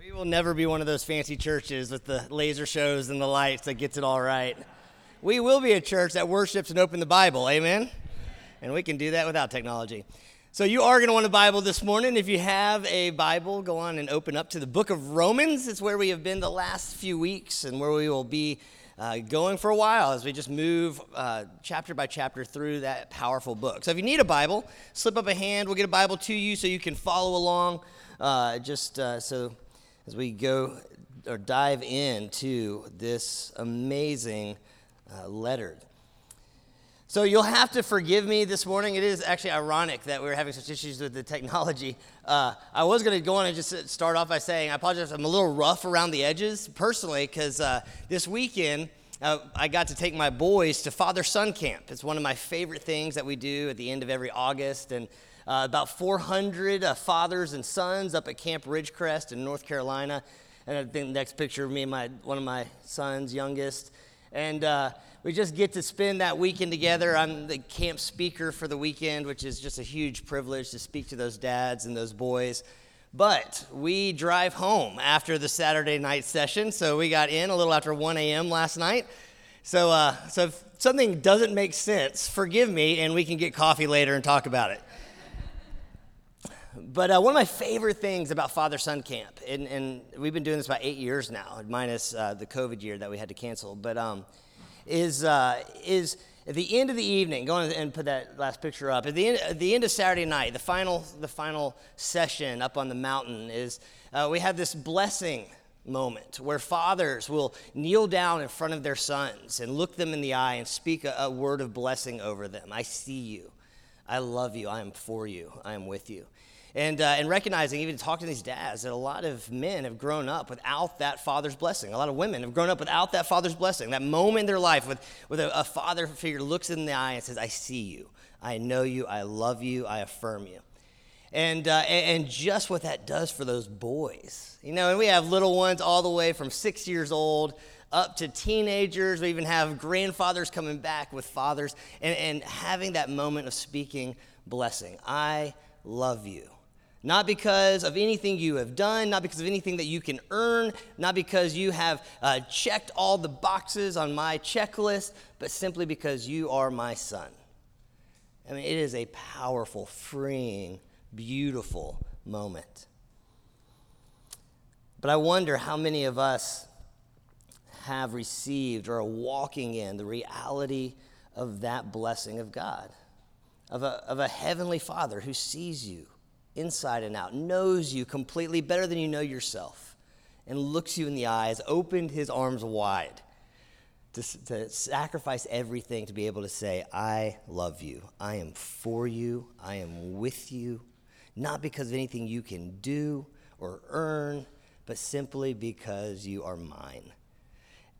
We will never be one of those fancy churches with the laser shows and the lights that gets it all right. We will be a church that worships and opens the Bible. Amen? And we can do that without technology. So you are going to want a Bible this morning. If you have a Bible, go on and open up to the book of Romans. It's where we have been the last few weeks and where we will be uh, going for a while as we just move uh, chapter by chapter through that powerful book. So if you need a Bible, slip up a hand. We'll get a Bible to you so you can follow along. Uh, just uh, so as we go or dive into this amazing uh, letter. So you'll have to forgive me this morning. It is actually ironic that we are having such issues with the technology. Uh, I was going to go on and just start off by saying I apologize. I'm a little rough around the edges personally because uh, this weekend uh, I got to take my boys to father son camp. It's one of my favorite things that we do at the end of every August, and uh, about 400 uh, fathers and sons up at Camp Ridgecrest in North Carolina. And I think the next picture of me and my, one of my sons, youngest. And uh, we just get to spend that weekend together. I'm the camp speaker for the weekend, which is just a huge privilege to speak to those dads and those boys. But we drive home after the Saturday night session, so we got in a little after 1 a.m. last night. So, uh, so if something doesn't make sense, forgive me, and we can get coffee later and talk about it. But uh, one of my favorite things about Father Son Camp, and, and, we've been doing this about eight years now, minus uh, the COVID year that we had to cancel, but um, is, uh, is at the end of the evening, go and put that last picture up. At the end, at the end of Saturday night, the final, the final session up on the mountain is uh, we have this blessing moment where fathers will kneel down in front of their sons and look them in the eye and speak a, a word of blessing over them. I see you. I love you. I am for you. I am with you. And, uh, and recognizing, even talking to these dads, that a lot of men have grown up without that father's blessing. A lot of women have grown up without that father's blessing. That moment in their life with, with a, a father figure looks in the eye and says, I see you. I know you. I love you. I affirm you. And, uh, and just what that does for those boys. You know, and we have little ones all the way from six years old up to teenagers. We even have grandfathers coming back with fathers and, and having that moment of speaking blessing. I love you. Not because of anything you have done, not because of anything that you can earn, not because you have uh, checked all the boxes on my checklist, but simply because you are my son. I mean, it is a powerful, freeing, beautiful moment. But I wonder how many of us have received or are walking in the reality of that blessing of God, of a, of a heavenly Father who sees you inside and out, knows you completely better than you know yourself, and looks you in the eyes, opened his arms wide to, to sacrifice everything to be able to say, I love you. I am for you. I am with you. Not because of anything you can do or earn, but simply because you are mine.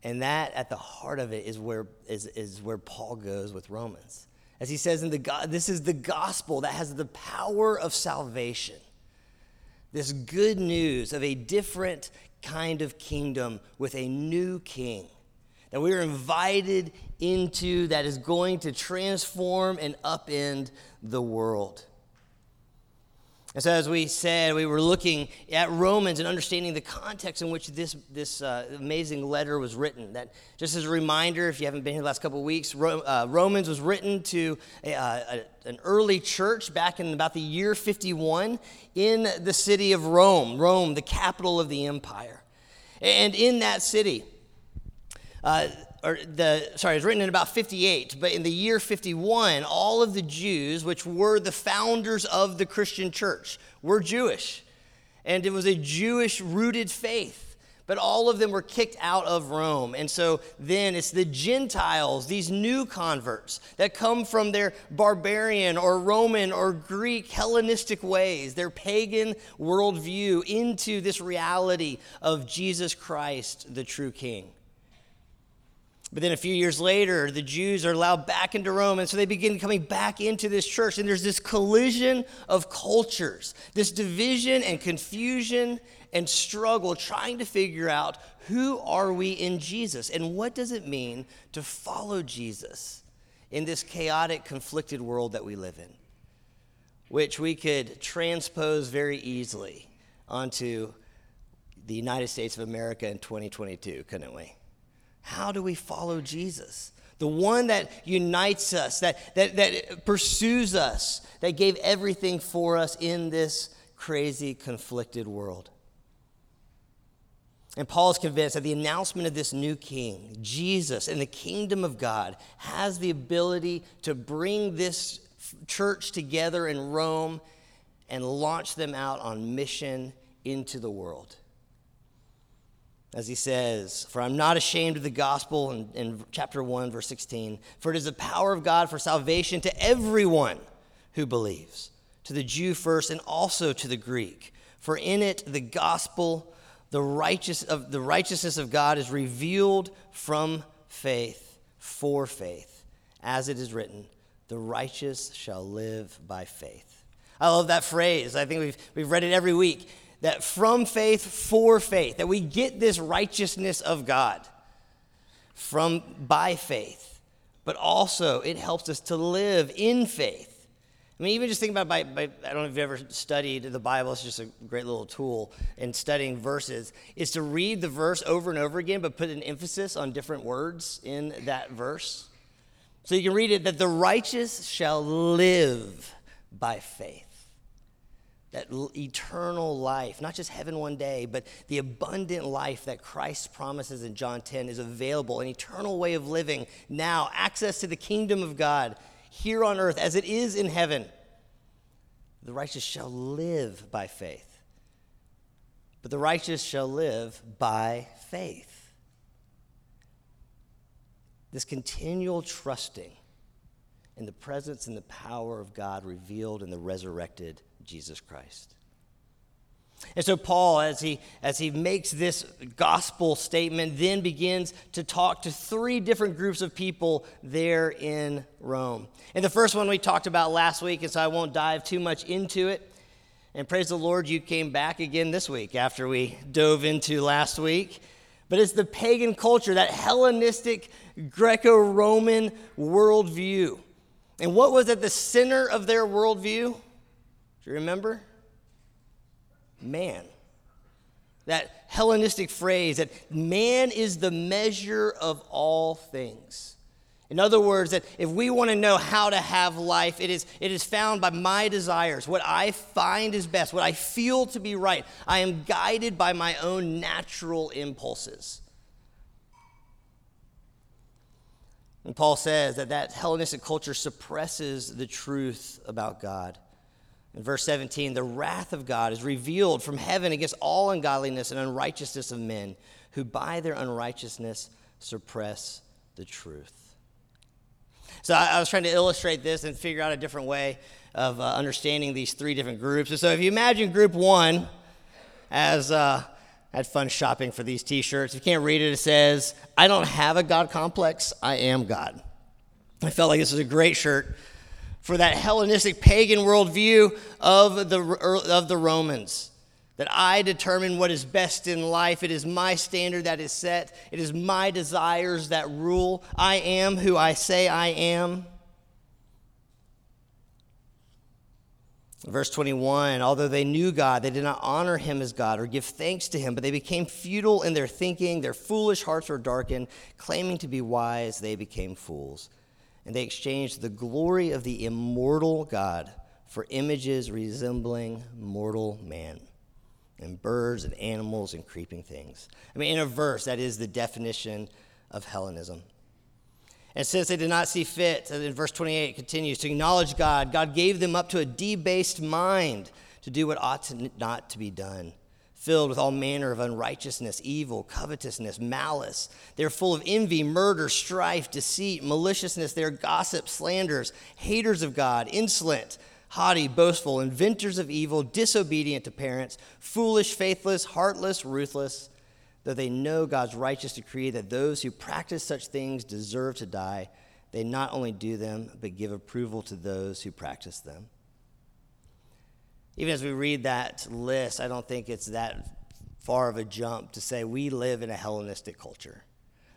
And that, at the heart of it, is where, is, is where Paul goes with Romans. As he says in the God, this is the gospel that has the power of salvation. This good news of a different kind of kingdom with a new king that we are invited into that is going to transform and upend the world. And so, as we said, we were looking at Romans and understanding the context in which this, this uh, amazing letter was written. That, just as a reminder, if you haven't been here the last couple of weeks, Ro- uh, Romans was written to a, a, an early church back in about the year 51 in the city of Rome, Rome, the capital of the empire. And in that city, uh, or the sorry, it was written in about 58, but in the year 51, all of the Jews, which were the founders of the Christian church, were Jewish. And it was a Jewish rooted faith. But all of them were kicked out of Rome. And so then it's the Gentiles, these new converts that come from their barbarian or Roman or Greek Hellenistic ways, their pagan worldview, into this reality of Jesus Christ, the true King. But then a few years later, the Jews are allowed back into Rome, and so they begin coming back into this church. And there's this collision of cultures, this division and confusion and struggle trying to figure out who are we in Jesus and what does it mean to follow Jesus in this chaotic, conflicted world that we live in, which we could transpose very easily onto the United States of America in 2022, couldn't we? How do we follow Jesus? The one that unites us, that, that, that pursues us, that gave everything for us in this crazy, conflicted world. And Paul is convinced that the announcement of this new king, Jesus, and the kingdom of God has the ability to bring this church together in Rome and launch them out on mission into the world. As he says, For I'm not ashamed of the gospel in, in chapter 1, verse 16, for it is the power of God for salvation to everyone who believes, to the Jew first and also to the Greek. For in it the gospel the, righteous of, the righteousness of God is revealed from faith for faith. As it is written, the righteous shall live by faith. I love that phrase. I think we've, we've read it every week that from faith for faith, that we get this righteousness of God from by faith, but also it helps us to live in faith. I mean, even just think about by, by, I don't know if you've ever studied the Bible, it's just a great little tool in studying verses, is to read the verse over and over again, but put an emphasis on different words in that verse. So you can read it that the righteous shall live by faith. That eternal life, not just heaven one day, but the abundant life that Christ promises in John 10 is available, an eternal way of living now, access to the kingdom of God here on earth as it is in heaven. The righteous shall live by faith. But the righteous shall live by faith. This continual trusting in the presence and the power of God revealed in the resurrected Jesus Christ. And so Paul, as he, as he makes this gospel statement, then begins to talk to three different groups of people there in Rome. And the first one we talked about last week, and so I won't dive too much into it. And praise the Lord, you came back again this week after we dove into last week. But it's the pagan culture, that Hellenistic Greco Roman worldview. And what was at the center of their worldview? Do you remember? man. That Hellenistic phrase that man is the measure of all things. In other words, that if we want to know how to have life, it is, it is found by my desires, what I find is best, what I feel to be right. I am guided by my own natural impulses. And Paul says that that Hellenistic culture suppresses the truth about God. In verse 17, the wrath of God is revealed from heaven against all ungodliness and unrighteousness of men who by their unrighteousness suppress the truth. So I, was trying to illustrate this and figure out a different way of uh, understanding these three different groups. And so if you imagine group one as uh, I had fun shopping for these t-shirts. If you can't read it, it says, I don't have a God complex, I am God. I felt like this was a great shirt for that Hellenistic pagan worldview of the, er, of the Romans. That I determine what is best in life. It is my standard that is set. It is my desires that rule. I am who I say I am. Verse 21 Although they knew God, they did not honor him as God or give thanks to him, but they became futile in their thinking. Their foolish hearts were darkened. Claiming to be wise, they became fools and they exchanged the glory of the immortal God for images resembling mortal man and birds and animals and creeping things. I mean, in a verse, that is the definition of Hellenism. And since they did not see fit, in verse 28 it continues to acknowledge God, God gave them up to a debased mind to do what ought to not to be done filled with all manner of unrighteousness, evil, covetousness, malice. They're full of envy, murder, strife, deceit, maliciousness. They're gossips, slanders, haters of God, insolent, haughty, boastful, inventors of evil, disobedient to parents, foolish, faithless, heartless, ruthless. Though they know God's righteous decree that those who practice such things deserve to die, they not only do them, but give approval to those who practice them. Even as we read that list, I don't think it's that far of a jump to say we live in a Hellenistic culture,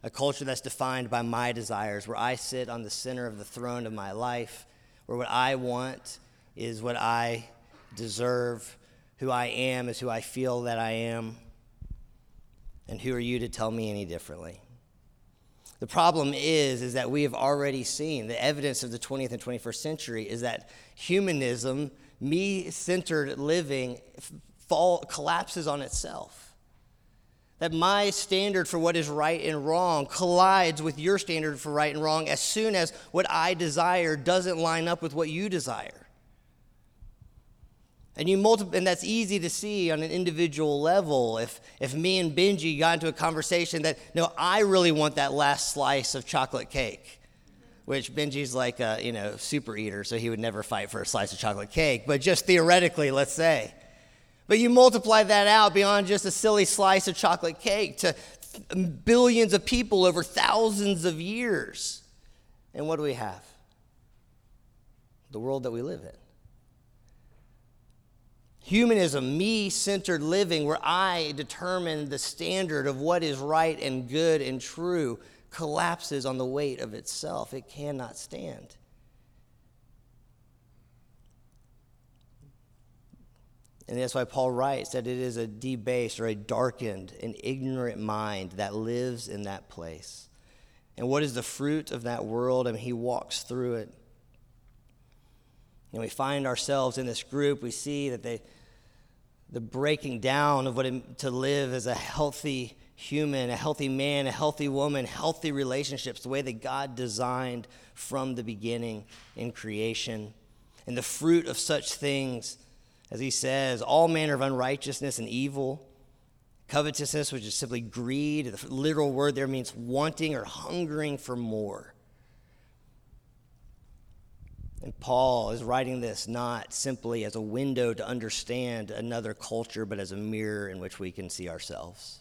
a culture that's defined by my desires, where I sit on the center of the throne of my life, where what I want is what I deserve, who I am is who I feel that I am. And who are you to tell me any differently? The problem is, is that we have already seen the evidence of the 20th and 21st century is that humanism, me-centered living, fall, collapses on itself. That my standard for what is right and wrong collides with your standard for right and wrong as soon as what I desire doesn't line up with what you desire. And you multiply, and that's easy to see on an individual level. If if me and Benji got into a conversation that no, I really want that last slice of chocolate cake, which Benji's like a you know super eater, so he would never fight for a slice of chocolate cake. But just theoretically, let's say, but you multiply that out beyond just a silly slice of chocolate cake to billions of people over thousands of years, and what do we have? The world that we live in. Humanism, me centered living, where I determine the standard of what is right and good and true, collapses on the weight of itself. It cannot stand. And that's why Paul writes that it is a debased or a darkened and ignorant mind that lives in that place. And what is the fruit of that world? I mean, he walks through it. And we find ourselves in this group, we see that they, the breaking down of what it, to live as a healthy human, a healthy man, a healthy woman, healthy relationships, the way that God designed from the beginning in creation. And the fruit of such things, as he says, all manner of unrighteousness and evil, covetousness, which is simply greed. The literal word there means wanting or hungering for more. And Paul is writing this not simply as a window to understand another culture, but as a mirror in which we can see ourselves.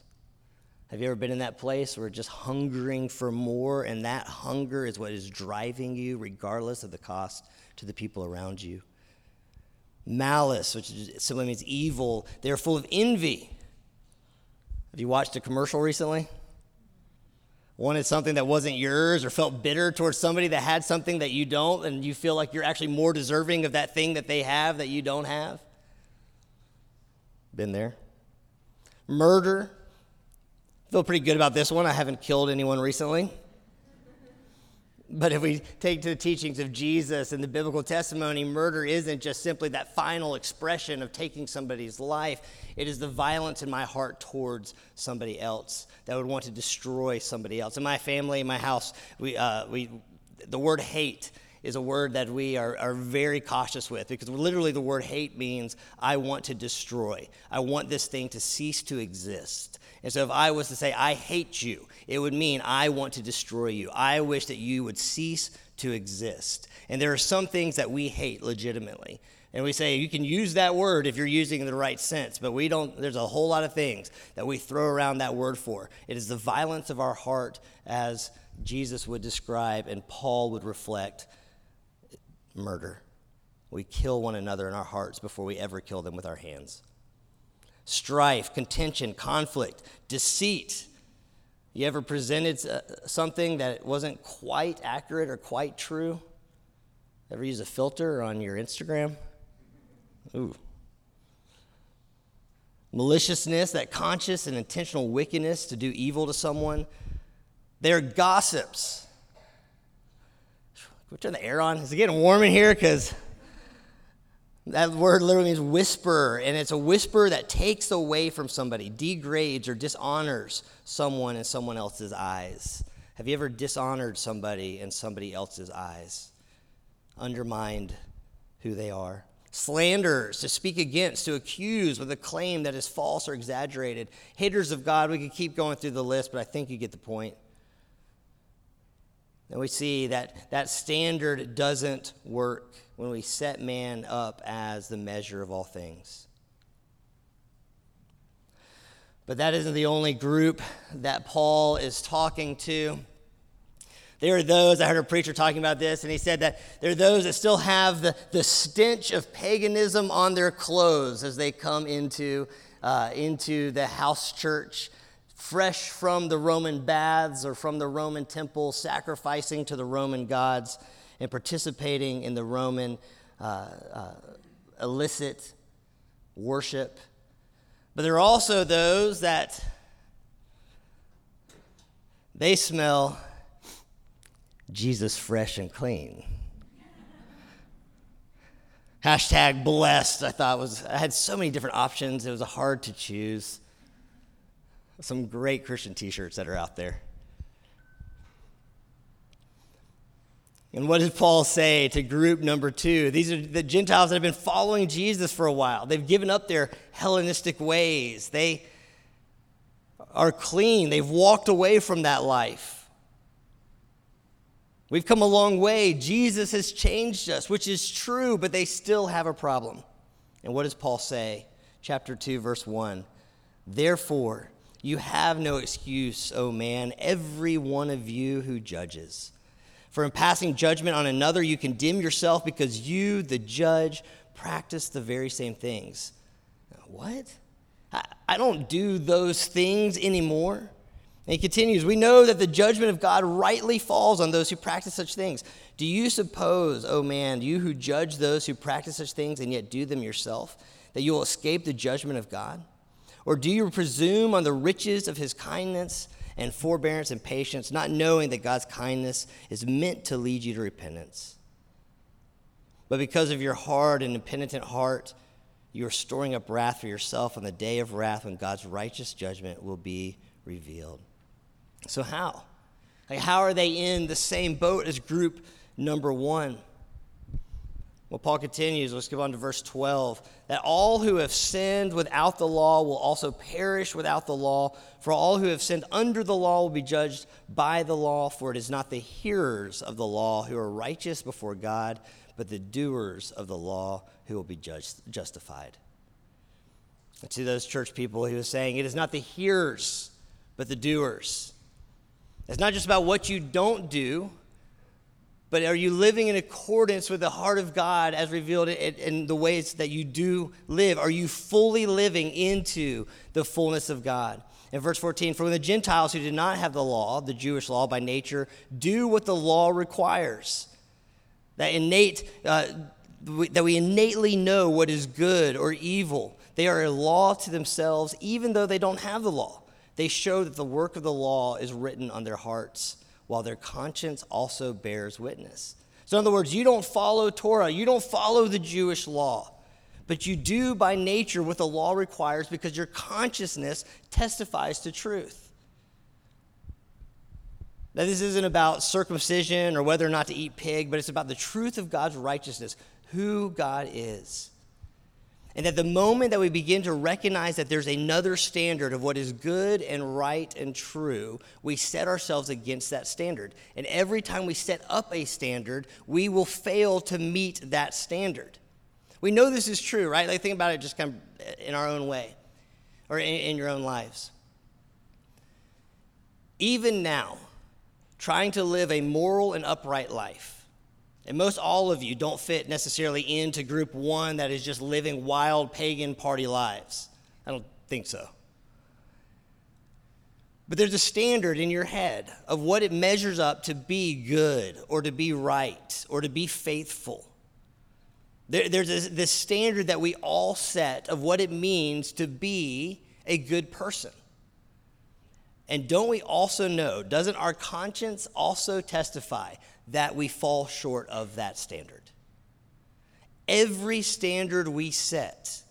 Have you ever been in that place where just hungering for more, and that hunger is what is driving you, regardless of the cost to the people around you? Malice, which simply means evil, they're full of envy. Have you watched a commercial recently? wanted something that wasn't yours or felt bitter towards somebody that had something that you don't and you feel like you're actually more deserving of that thing that they have that you don't have? Been there. Murder. Feel pretty good about this one. I haven't killed anyone recently. But if we take to the teachings of Jesus and the biblical testimony, murder isn't just simply that final expression of taking somebody's life. It is the violence in my heart towards somebody else that would want to destroy somebody else. In my family, in my house, we, uh, we, the word hate is a word that we are, are very cautious with because literally the word hate means I want to destroy. I want this thing to cease to exist. And so if I was to say, I hate you, it would mean I want to destroy you. I wish that you would cease to exist. And there are some things that we hate legitimately. And we say you can use that word if you're using in the right sense, but we don't, there's a whole lot of things that we throw around that word for. It is the violence of our heart as Jesus would describe and Paul would reflect murder. We kill one another in our hearts before we ever kill them with our hands. Strife, contention, conflict, deceit, you ever presented uh, something that wasn't quite accurate or quite true? Ever use a filter on your Instagram? Ooh. Maliciousness, that conscious and intentional wickedness to do evil to someone. They're gossips. Can we turn the air on? Is it getting warm in here? Because that word literally means whisper, and it's a whisper that takes away from somebody, degrades or dishonors someone in someone else's eyes. Have you ever dishonored somebody in somebody else's eyes? Undermined who they are. Slanders, to speak against, to accuse with a claim that is false or exaggerated. Haters of God, we could keep going through the list, but I think you get the point. And we see that that standard doesn't work when we set man up as the measure of all things. But that isn't the only group that Paul is talking to. There are those, I heard a preacher talking about this, and he said that there are those that still have the, the stench of paganism on their clothes as they come into, uh, into the house church, fresh from the Roman baths or from the Roman temple, sacrificing to the Roman gods and participating in the Roman uh, uh, illicit worship. But there are also those that They smell Jesus fresh and clean. Hashtag blessed, I thought was, I had so many different options. It was hard to choose. Some great Christian t shirts that are out there. And what does Paul say to group number two? These are the Gentiles that have been following Jesus for a while. They've given up their Hellenistic ways. They are clean. They've walked away from that life. We've come a long way. Jesus has changed us, which is true, but they still have a problem. And what does Paul say? Chapter 2, verse 1. Therefore, you have no excuse, O man, every one of you who judges. For in passing judgment on another, you condemn yourself because you, the judge, practice the very same things. What? I, don't do those things anymore. And he continues, We know that the judgment of God rightly falls on those who practice such things. Do you suppose, O oh man, you who judge those who practice such things and yet do them yourself, that you will escape the judgment of God? Or do you presume on the riches of his kindness? and forbearance and patience, not knowing that God's kindness is meant to lead you to repentance. But because of your hard and impenitent heart, you are storing up wrath for yourself on the day of wrath when God's righteous judgment will be revealed. So, how? Like, how are they in the same boat as group number one? Well, Paul continues, let's go on to verse 12, that all who have sinned without the law will also perish without the law. For all who have sinned under the law will be judged by the law, for it is not the hearers of the law who are righteous before God, but the doers of the law who will be judged, justified. And to those church people, he was saying, it is not the hearers, but the doers. It's not just about what you don't do but are you living in accordance with the heart of God as revealed in the ways that you do live? Are you fully living into the fullness of God? In verse 14, for when the Gentiles who did not have the law, the Jewish law by nature, do what the law requires, that innate, uh, that we innately know what is good or evil, they are a law to themselves, even though they don't have the law. They show that the work of the law is written on their hearts while their conscience also bears witness. So, in other words, you don't follow Torah, you don't follow the Jewish law, but you do by nature what the law requires because your consciousness testifies to truth. Now, this isn't about circumcision or whether or not to eat pig, but it's about the truth of God's righteousness, who God is. And that the moment that we begin to recognize that there's another standard of what is good and right and true, we set ourselves against that standard. And every time we set up a standard, we will fail to meet that standard. We know this is true, right? Like, think about it just kind of in our own way or in, in your own lives. Even now, trying to live a moral and upright life, and most all of you don't fit necessarily into group one that is just living wild pagan party lives. I don't think so. But there's a standard in your head of what it measures up to be good or to be right or to be faithful. There, there's this standard that we all set of what it means to be a good person. And don't we also know, doesn't our conscience also testify that we fall short of that standard. Every standard we set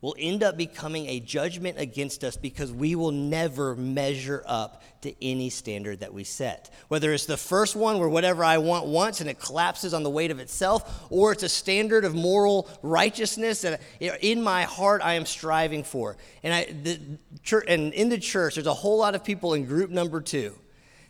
will end up becoming a judgment against us because we will never measure up to any standard that we set. Whether it's the first one where whatever I want once and it collapses on the weight of itself, or it's a standard of moral righteousness that in my heart I am striving for. And, I, the, and in the church, there's a whole lot of people in group number two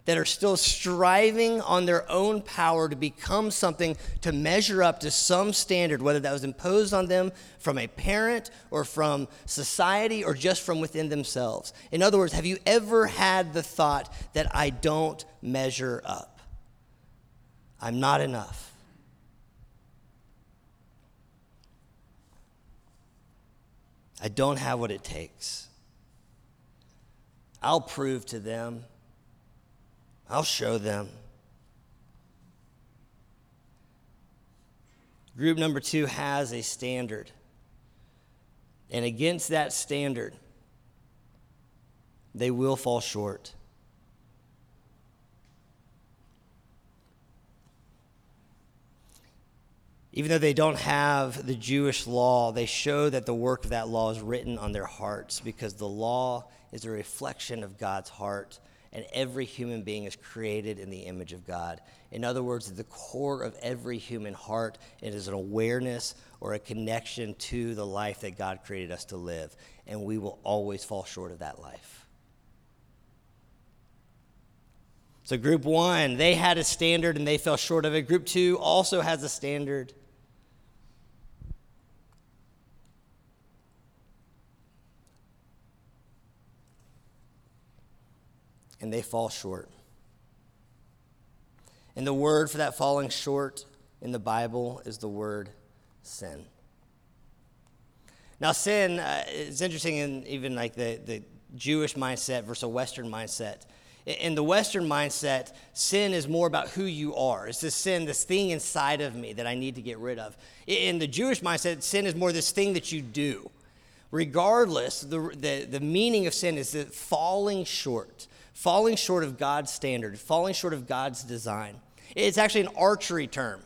that are still striving on their own power to become something to measure up to some standard, whether that was imposed on them from a parent or from society or just from within themselves. In other words, have you ever had the thought that I don't measure up? I'm not enough. I don't have what it takes. I'll prove to them I'll show them. Group number two has a standard. And against that standard, they will fall short. Even though they don't have the Jewish law, they show that the work of that law is written on their hearts because the law is a reflection of God's heart and every human being is created in the image of God. In other words, at the core of every human heart, it is an awareness or a connection to the life that God created us to live, and we will always fall short of that life. So, group one, they had a standard and they fell short of it. Group two also has a standard. And they fall short. And the word for that falling short in the Bible is the word sin. Now, sin uh, is interesting in even like the, the Jewish mindset versus a Western mindset. In the Western mindset, sin is more about who you are. It's this sin, this thing inside of me that I need to get rid of. In the Jewish mindset, sin is more this thing that you do. Regardless, the, the, the meaning of sin is that falling short, falling short of God's standard, falling short of God's design. It's actually an archery term.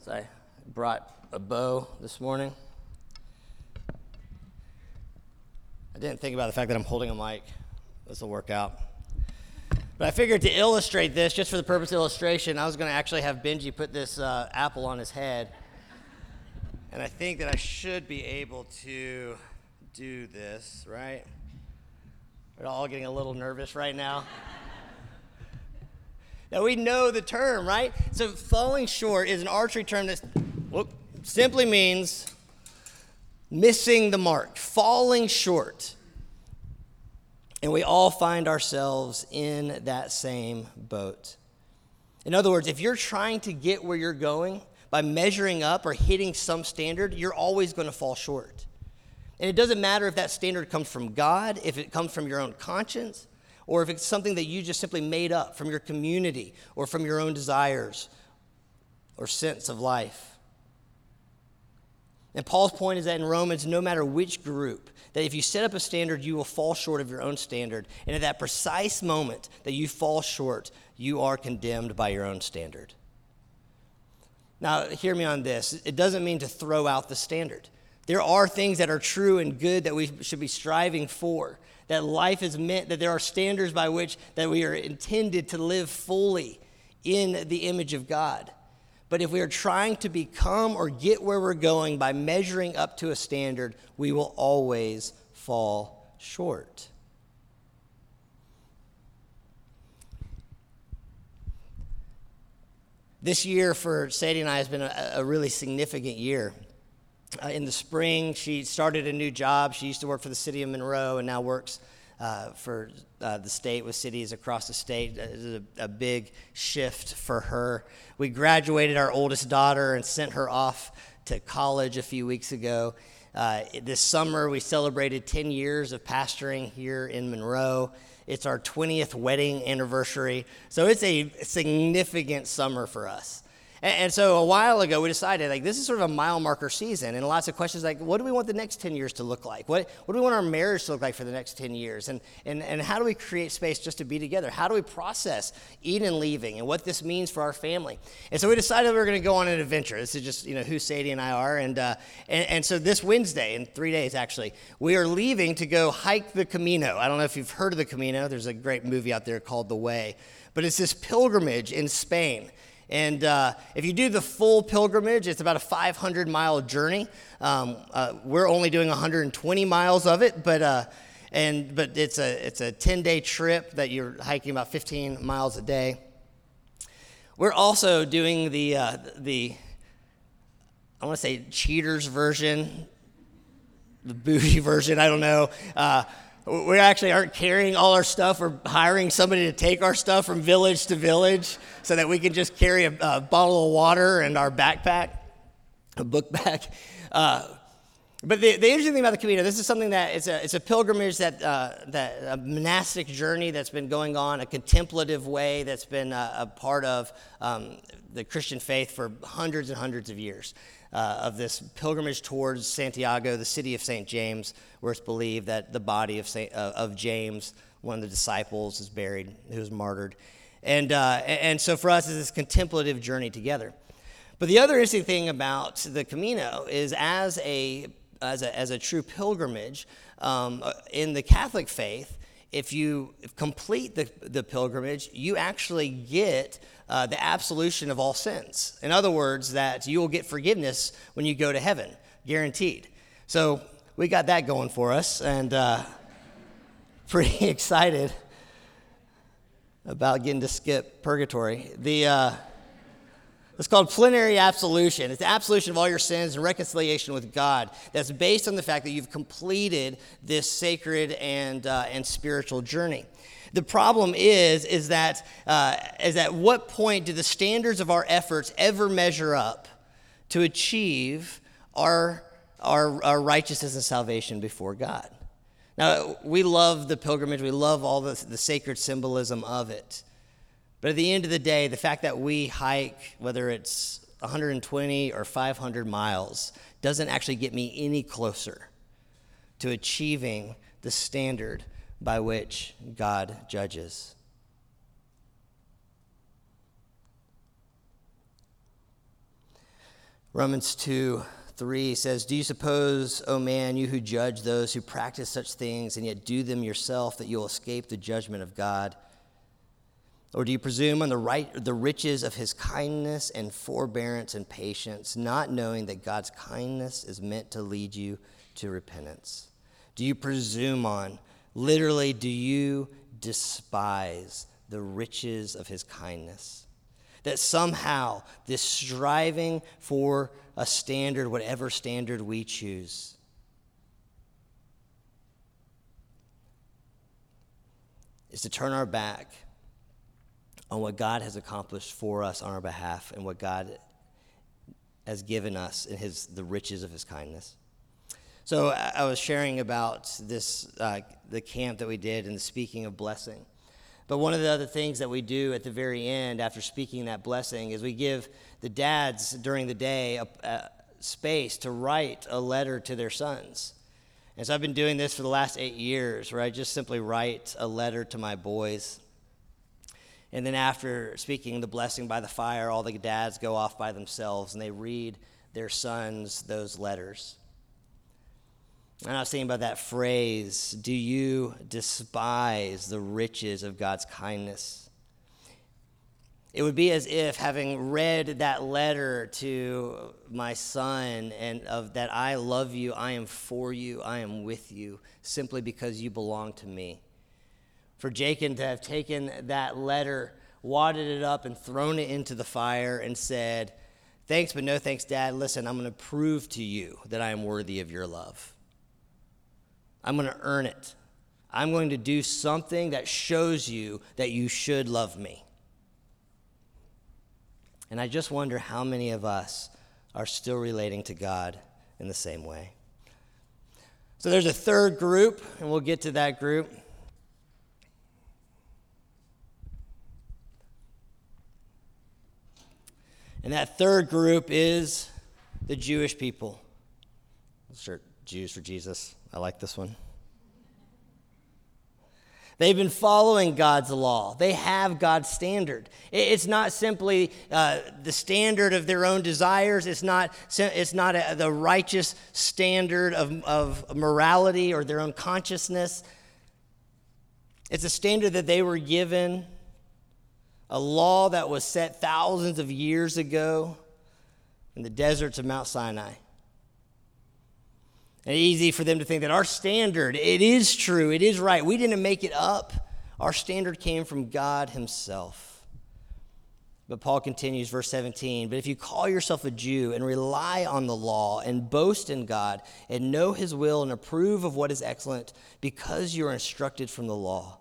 So I brought a bow this morning. I didn't think about the fact that I'm holding a mic. This will work out. But I figured to illustrate this, just for the purpose of illustration, I was going to actually have Benji put this uh, apple on his head. And I think that I should be able to do this, right? We're all getting a little nervous right now. now we know the term, right? So falling short is an archery term that simply means missing the mark, falling short. And we all find ourselves in that same boat. In other words, if you're trying to get where you're going by measuring up or hitting some standard, you're always going to fall short. And it doesn't matter if that standard comes from God, if it comes from your own conscience, or if it's something that you just simply made up from your community or from your own desires or sense of life. And Paul's point is that in Romans, no matter which group, that if you set up a standard, you will fall short of your own standard. And at that precise moment that you fall short, you are condemned by your own standard. Now, hear me on this. It doesn't mean to throw out the standard. There are things that are true and good that we should be striving for. That life is meant, that there are standards by which that we are intended to live fully in the image of God. But if we are trying to become or get where we're going by measuring up to a standard, we will always fall short. This year for Sadie and I has been a, a really significant year. Uh, in the spring, she started a new job. She used to work for the city of Monroe and now works uh, for uh, the state with cities across the state. It is a, a, big shift for her. We graduated our oldest daughter and sent her off to college a few weeks ago. Uh, this summer, we celebrated 10 years of pastoring here in Monroe. It's our 20th wedding anniversary. So it's a significant summer for us. And, so a while ago, we decided like this is sort of a mile marker season, and lots of questions like, what do we want the next 10 years to look like? What, what do we want our marriage to look like for the next 10 years? And, and, and how do we create space just to be together? How do we process Eden leaving and what this means for our family? And so we decided we were going to go on an adventure. This is just you know who Sadie and I are, and, uh, and and so this Wednesday, in three days actually, we are leaving to go hike the Camino. I don't know if you've heard of the Camino. There's a great movie out there called The Way, but it's this pilgrimage in Spain and uh, if you do the full pilgrimage, it's about a 500 mile journey. Um, uh, we're only doing 120 miles of it, but, uh, and, but it's a, it's a 10 day trip that you're hiking about 15 miles a day. We're also doing the, uh, the I want to say cheaters version, the bougie version, I don't know uh, we actually aren't carrying all our stuff. We're hiring somebody to take our stuff from village to village so that we can just carry a, a bottle of water and our backpack, a book bag. Uh, but the, the, interesting thing about the Camino, this is something that it's a, it's a pilgrimage that, uh, that a monastic journey that's been going on, a contemplative way that's been a, a part of um, the Christian faith for hundreds and hundreds of years uh, of this pilgrimage towards Santiago, the city of St. James, where it's believed that the body of, Saint, uh, of James, one of the disciples, is buried, who was martyred. And, uh, and so for us, it's this contemplative journey together. But the other interesting thing about the Camino is as a, as a, as a true pilgrimage um, in the Catholic faith, if you complete the, the pilgrimage, you actually get uh, the absolution of all sins. In other words, that you will get forgiveness when you go to heaven, guaranteed. So we got that going for us, and uh, pretty excited about getting to skip purgatory. The uh, it's called plenary absolution. It's the absolution of all your sins and reconciliation with God. That's based on the fact that you've completed this sacred and, uh, and spiritual journey. The problem is, is that, uh, is at what point do the standards of our efforts ever measure up to achieve our, our, our righteousness and salvation before God? Now, we love the pilgrimage, we love all the, the sacred symbolism of it. But at the end of the day, the fact that we hike, whether it's 120 or 500 miles, doesn't actually get me any closer to achieving the standard by which God judges. Romans 2 3 says, Do you suppose, O man, you who judge those who practice such things and yet do them yourself, that you'll escape the judgment of God? Or do you presume on the, right, the riches of his kindness and forbearance and patience, not knowing that God's kindness is meant to lead you to repentance? Do you presume on, literally, do you despise the riches of his kindness? That somehow this striving for a standard, whatever standard we choose, is to turn our back on what God has accomplished for us on our behalf and what God has given us in his, the riches of his kindness. So I was sharing about this, uh, the camp that we did and the speaking of blessing. But one of the other things that we do at the very end after speaking that blessing is we give the dads during the day a, a space to write a letter to their sons. And so I've been doing this for the last eight years where I just simply write a letter to my boys and then after speaking the blessing by the fire, all the dads go off by themselves and they read their sons those letters. And I was thinking about that phrase Do you despise the riches of God's kindness? It would be as if having read that letter to my son and of that I love you, I am for you, I am with you, simply because you belong to me for Jacob to have taken that letter, wadded it up, and thrown it into the fire and said, Thanks, but no thanks, Dad. Listen, I'm going to prove to you that I am worthy of your love. I'm going to earn it. I'm going to do something that shows you that you should love me. And I just wonder how many of us are still relating to God in the same way. So there's a third group, and we'll get to that group. And that third group is the Jewish people. Insert Jews for Jesus. I like this one. They've been following God's law. They have God's standard. It's not simply uh, the standard of their own desires. It's not, it's not a, the righteous standard of, of morality or their own consciousness. It's a standard that they were given a law that was set thousands of years ago in the deserts of Mount Sinai. And easy for them to think that our standard, it is true, it is right. We didn't make it up. Our standard came from God Himself. But Paul continues, verse 17. But if you call yourself a Jew and rely on the law and boast in God and know His will and approve of what is excellent because you are instructed from the law,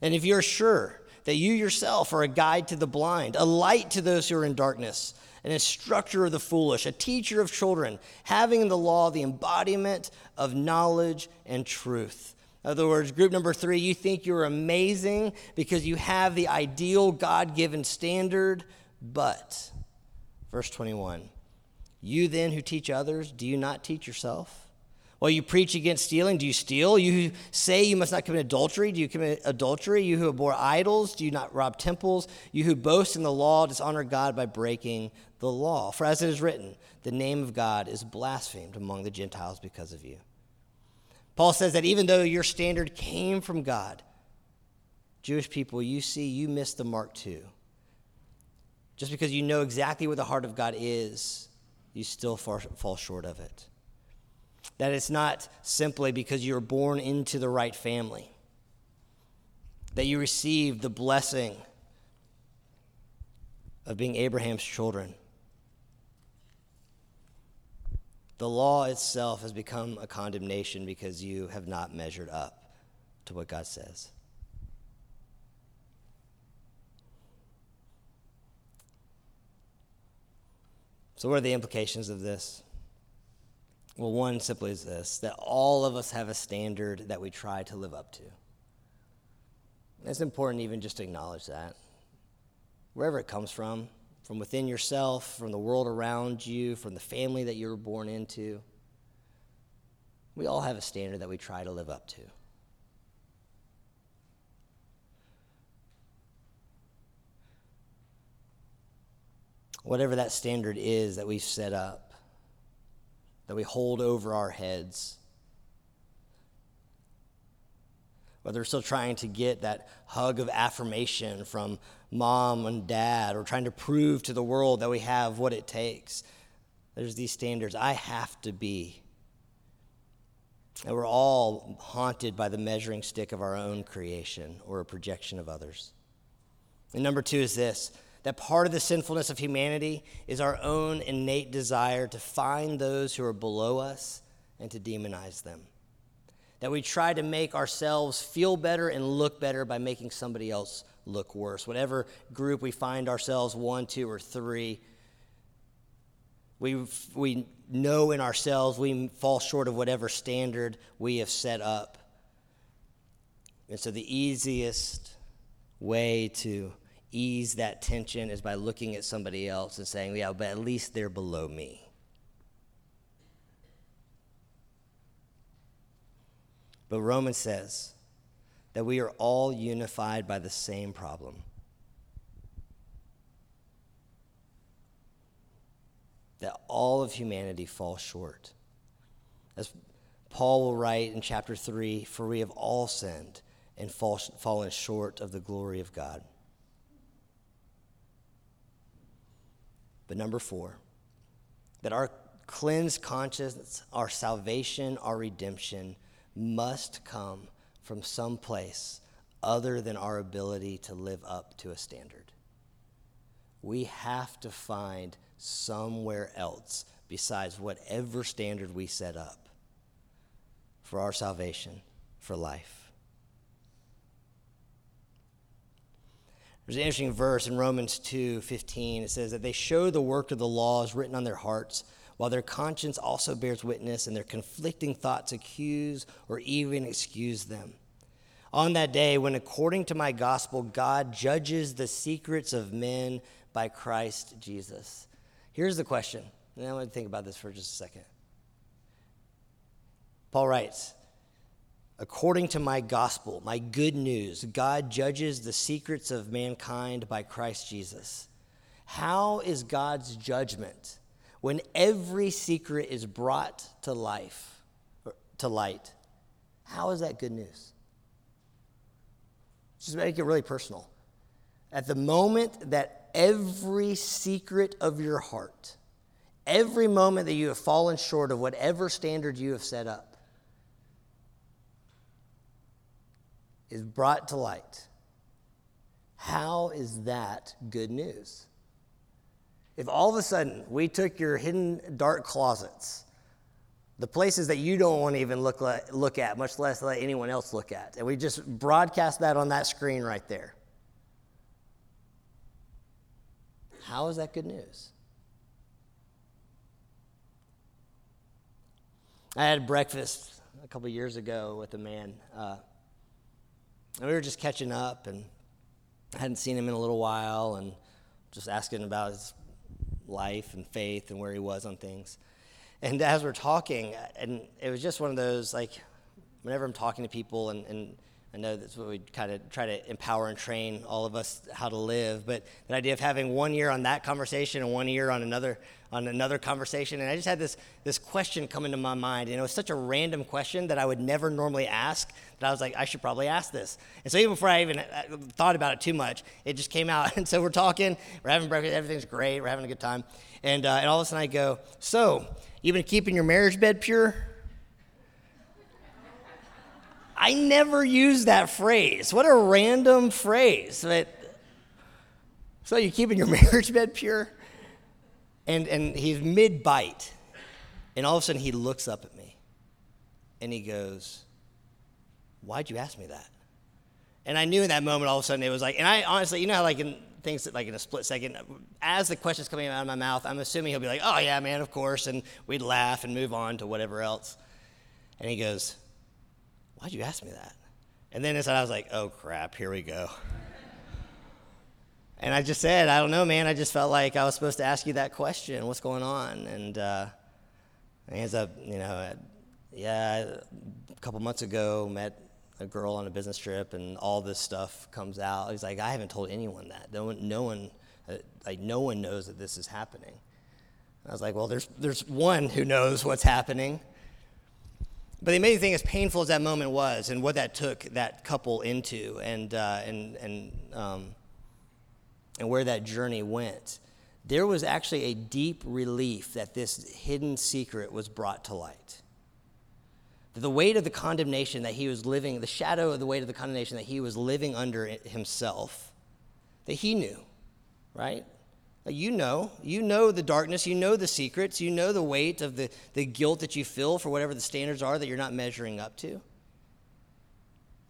and if you're sure that you yourself are a guide to the blind, a light to those who are in darkness, an instructor of the foolish, a teacher of children, having in the law the embodiment of knowledge and truth. In other words, group number three, you think you're amazing because you have the ideal God given standard, but, verse 21, you then who teach others, do you not teach yourself? While you preach against stealing, do you steal? You say you must not commit adultery, do you commit adultery? You who abhor idols, do you not rob temples? You who boast in the law, dishonor God by breaking the law. For as it is written, the name of God is blasphemed among the Gentiles because of you. Paul says that even though your standard came from God, Jewish people, you see, you missed the mark too. Just because you know exactly what the heart of God is, you still fall short of it. That it's not simply because you're born into the right family, that you receive the blessing of being Abraham's children. The law itself has become a condemnation because you have not measured up to what God says. So, what are the implications of this? Well, one simply is this that all of us have a standard that we try to live up to. It's important even just to acknowledge that. Wherever it comes from, from within yourself, from the world around you, from the family that you were born into, we all have a standard that we try to live up to. Whatever that standard is that we've set up that we hold over our heads. Whether we're still trying to get that hug of affirmation from mom and dad, or trying to prove to the world that we have what it takes, there's these standards. I have to be. And we're all haunted by the measuring stick of our own creation or a projection of others. And number two is this that part of the sinfulness of humanity is our own innate desire to find those who are below us and to demonize them. That we try to make ourselves feel better and look better by making somebody else look worse. Whatever group we find ourselves, one, two, or three, we, we know in ourselves we fall short of whatever standard we have set up. And so the easiest way to ease that tension is by looking at somebody else and saying, yeah, but at least they're below me. But Romans says that we are all unified by the same problem. That all of humanity falls short. As Paul will write in chapter 3 For we have all sinned and fall, fallen short of the glory of God. But number four, that our cleansed conscience, our salvation, our redemption must come from some place other than our ability to live up to a standard. We have to find somewhere else besides whatever standard we set up for our salvation, for life. There's an interesting verse in Romans 2 15. It says that they show the work of the laws written on their hearts, while their conscience also bears witness, and their conflicting thoughts accuse or even excuse them. On that day, when according to my gospel, God judges the secrets of men by Christ Jesus. Here's the question, and I want to think about this for just a second. Paul writes, According to my gospel, my good news, God judges the secrets of mankind by Christ Jesus. How is God's judgment when every secret is brought to life, to light? How is that good news? Just make it really personal. At the moment that every secret of your heart, every moment that you have fallen short of whatever standard you have set up, is brought to light. How is that good news? If all of a sudden we took your hidden dark closets, the places that you don't want to even look, look at, much less let anyone else look at, and we just broadcast that on that screen right there, how is that good news? I had breakfast a couple years ago with a man. Uh, and we were just catching up and I hadn't seen him in a little while and just asking about his life and faith and where he was on things. And as we're talking, and it was just one of those like, whenever I'm talking to people, and, and I know that's what we kind of try to empower and train all of us how to live. But the idea of having one year on that conversation and one year on another on another conversation, and I just had this this question come into my mind, and it was such a random question that I would never normally ask. That I was like, I should probably ask this. And so even before I even uh, thought about it too much, it just came out. And so we're talking, we're having breakfast, everything's great, we're having a good time, and uh, and all of a sudden I go, so you've been keeping your marriage bed pure? I never use that phrase. What a random phrase. So you're keeping your marriage bed pure? And, and he's mid bite. And all of a sudden he looks up at me and he goes, Why'd you ask me that? And I knew in that moment all of a sudden it was like, and I honestly, you know how like in things that like in a split second, as the question's coming out of my mouth, I'm assuming he'll be like, Oh yeah, man, of course. And we'd laugh and move on to whatever else. And he goes, Why'd you ask me that? And then inside I was like, oh crap, here we go. and I just said, I don't know, man. I just felt like I was supposed to ask you that question. What's going on? And uh, he ends up, you know, yeah, a couple months ago, met a girl on a business trip, and all this stuff comes out. He's like, I haven't told anyone that. No one, no one, uh, like, no one knows that this is happening. I was like, well, there's, there's one who knows what's happening. But the amazing thing, as painful as that moment was, and what that took that couple into, and uh, and and um, and where that journey went, there was actually a deep relief that this hidden secret was brought to light. That the weight of the condemnation that he was living, the shadow of the weight of the condemnation that he was living under himself, that he knew, right? You know, you know the darkness, you know the secrets, you know the weight of the, the guilt that you feel for whatever the standards are that you're not measuring up to.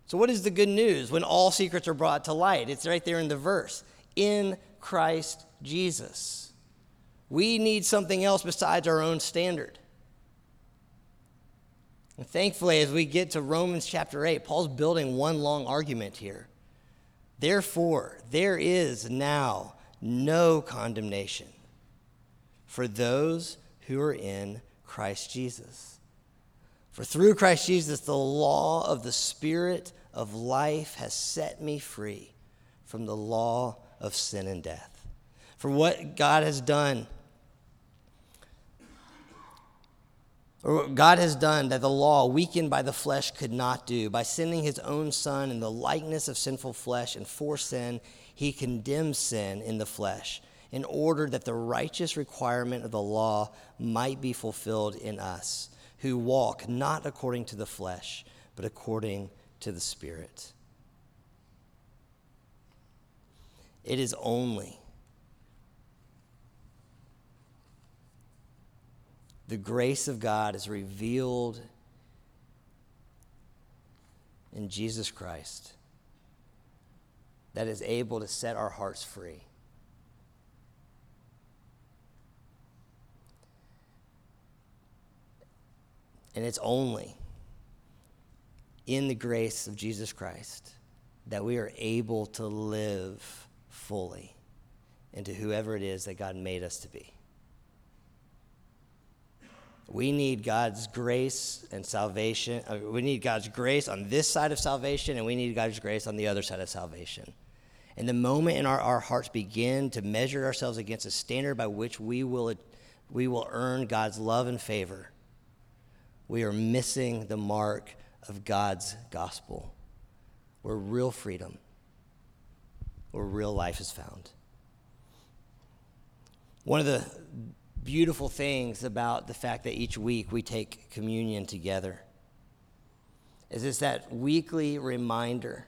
So, what is the good news when all secrets are brought to light? It's right there in the verse in Christ Jesus. We need something else besides our own standard. And thankfully, as we get to Romans chapter 8, Paul's building one long argument here. Therefore, there is now no condemnation for those who are in Christ Jesus. For through Christ Jesus, the law of the Spirit of life has set me free from the law of sin and death. For what God has done, or what God has done that the law, weakened by the flesh, could not do, by sending his own Son in the likeness of sinful flesh and for sin, he condemns sin in the flesh in order that the righteous requirement of the law might be fulfilled in us, who walk not according to the flesh, but according to the Spirit. It is only the grace of God is revealed in Jesus Christ that is able to set our hearts free. And it's only in the grace of Jesus Christ that we are able to live fully into whoever it is that God made us to be. We need God's grace and salvation. Uh, we need God's grace on this side of salvation, and we need God's grace on the other side of salvation. And the moment in our, our hearts begin to measure ourselves against a standard by which we will, we will earn God's love and favor, we are missing the mark of God's gospel, where real freedom, where real life is found. One of the beautiful things about the fact that each week we take communion together is it's that weekly reminder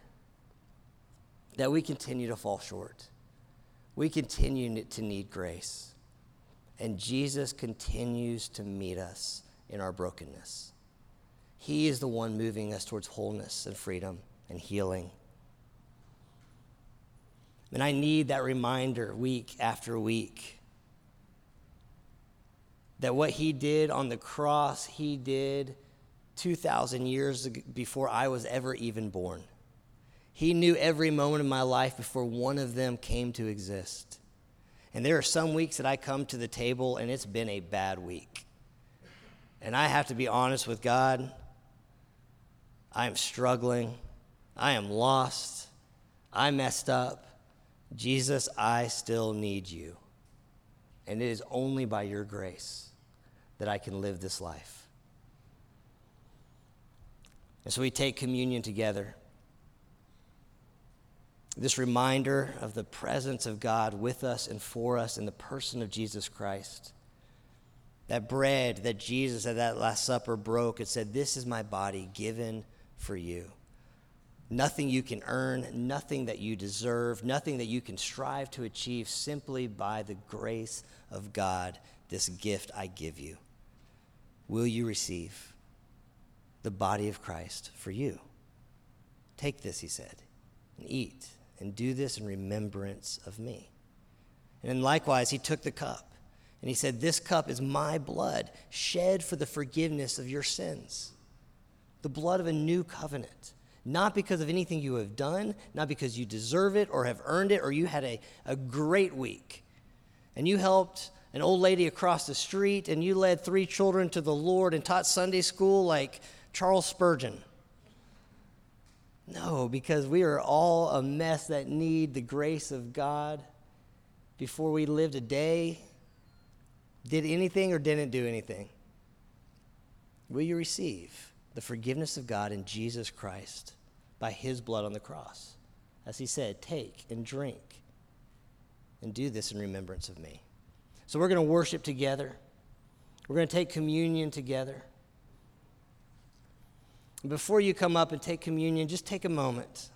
that we continue to fall short. We continue to need grace. And Jesus continues to meet us in our brokenness. He is the one moving us towards wholeness and freedom and healing. And I need that reminder week after week that what he did on the cross, he did 2,000 years before I was ever even born. He knew every moment of my life before one of them came to exist. And there are some weeks that I come to the table and it's been a bad week. And I have to be honest with God. I am struggling. I am lost. I messed up. Jesus, I still need you. And it is only by your grace that I can live this life. And so we take communion together. This reminder of the presence of God with us and for us in the person of Jesus Christ. That bread that Jesus at that Last Supper broke and said, This is my body given for you. Nothing you can earn, nothing that you deserve, nothing that you can strive to achieve, simply by the grace of God, this gift I give you. Will you receive the body of Christ for you? Take this, he said, and eat, and do this in remembrance of me. And likewise, he took the cup, and he said, This cup is my blood, shed for the forgiveness of your sins, the blood of a new covenant not because of anything you have done, not because you deserve it or have earned it, or you had a, a great week. And you helped an old lady across the street, and you led three children to the Lord and taught Sunday school like Charles Spurgeon. No, because we are all a mess that need the grace of God before we lived a day, did anything or didn't do anything. Will you receive? the forgiveness of God in Jesus Christ by his blood on the cross. As he said, take and drink and do this in remembrance of me. So we're going to worship together. We're going to take communion together. Before you come up and take communion, just take a moment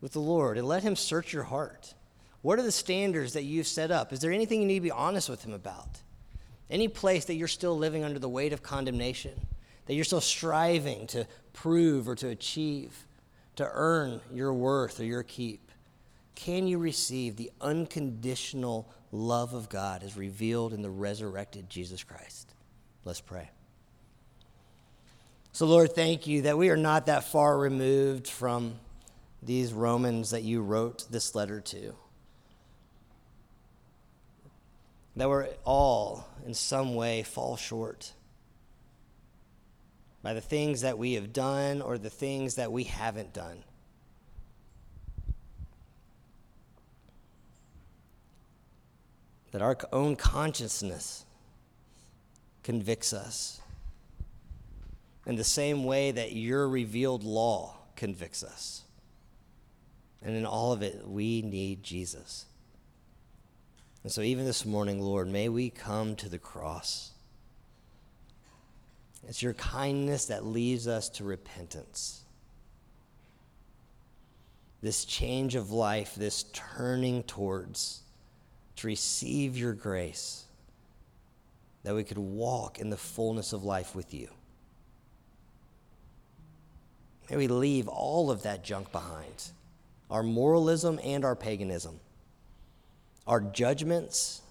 with the Lord and let him search your heart. What are the standards that you've set up? Is there anything you need to be honest with him about? Any place that you're still living under the weight of condemnation? that you're still striving to prove or to achieve, to earn your worth or your keep? Can you receive the unconditional love of God as revealed in the resurrected Jesus Christ? Let's pray. So, Lord, thank you that we are not that far removed from these Romans that you wrote this letter to. That we're all, in some way, fall short by the things that we have done or the things that we haven't done. That our own consciousness convicts us in the same way that your revealed law convicts us. And in all of it, we need Jesus. And so, even this morning, Lord, may we come to the cross it's your kindness that leads us to repentance. This change of life, this turning towards to receive your grace, that we could walk in the fullness of life with you. May we leave all of that junk behind our moralism and our paganism, our judgments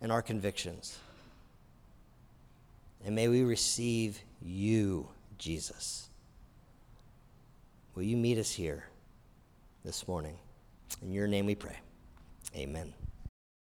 and our convictions. And may we receive you, Jesus. Will you meet us here this morning? In your name we pray. Amen.